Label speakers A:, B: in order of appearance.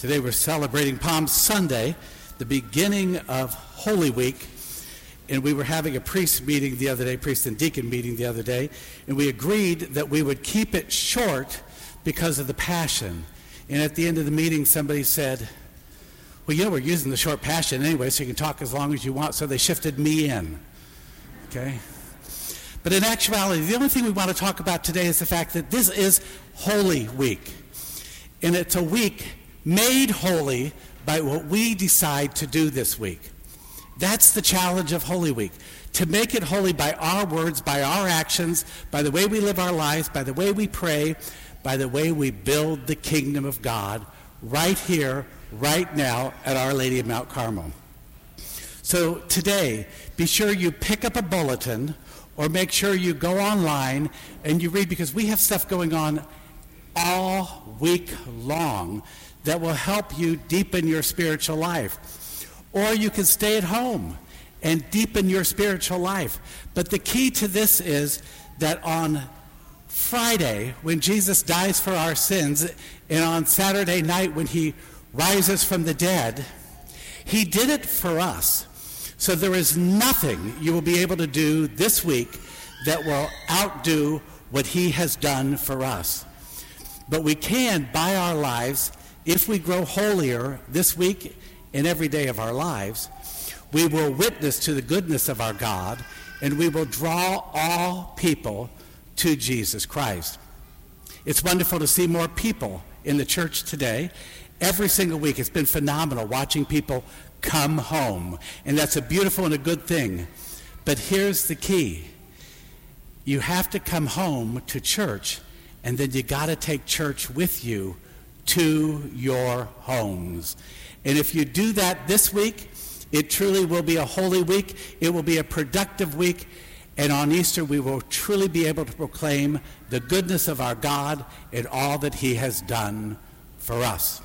A: Today we're celebrating Palm Sunday, the beginning of Holy Week. And we were having a priest meeting the other day, priest and deacon meeting the other day, and we agreed that we would keep it short because of the passion. And at the end of the meeting, somebody said, Well, you know, we're using the short passion anyway, so you can talk as long as you want. So they shifted me in. Okay? But in actuality, the only thing we want to talk about today is the fact that this is Holy Week. And it's a week made holy by what we decide to do this week. That's the challenge of Holy Week. To make it holy by our words, by our actions, by the way we live our lives, by the way we pray, by the way we build the kingdom of God right here, right now at Our Lady of Mount Carmel. So today, be sure you pick up a bulletin or make sure you go online and you read because we have stuff going on all week long that will help you deepen your spiritual life. Or you can stay at home and deepen your spiritual life. But the key to this is that on Friday, when Jesus dies for our sins, and on Saturday night, when he rises from the dead, he did it for us. So there is nothing you will be able to do this week that will outdo what he has done for us. But we can, by our lives, if we grow holier this week and every day of our lives, we will witness to the goodness of our God and we will draw all people to Jesus Christ. It's wonderful to see more people in the church today. Every single week, it's been phenomenal watching people come home. And that's a beautiful and a good thing. But here's the key you have to come home to church, and then you got to take church with you to your homes. And if you do that this week, it truly will be a holy week. It will be a productive week. And on Easter, we will truly be able to proclaim the goodness of our God and all that He has done for us.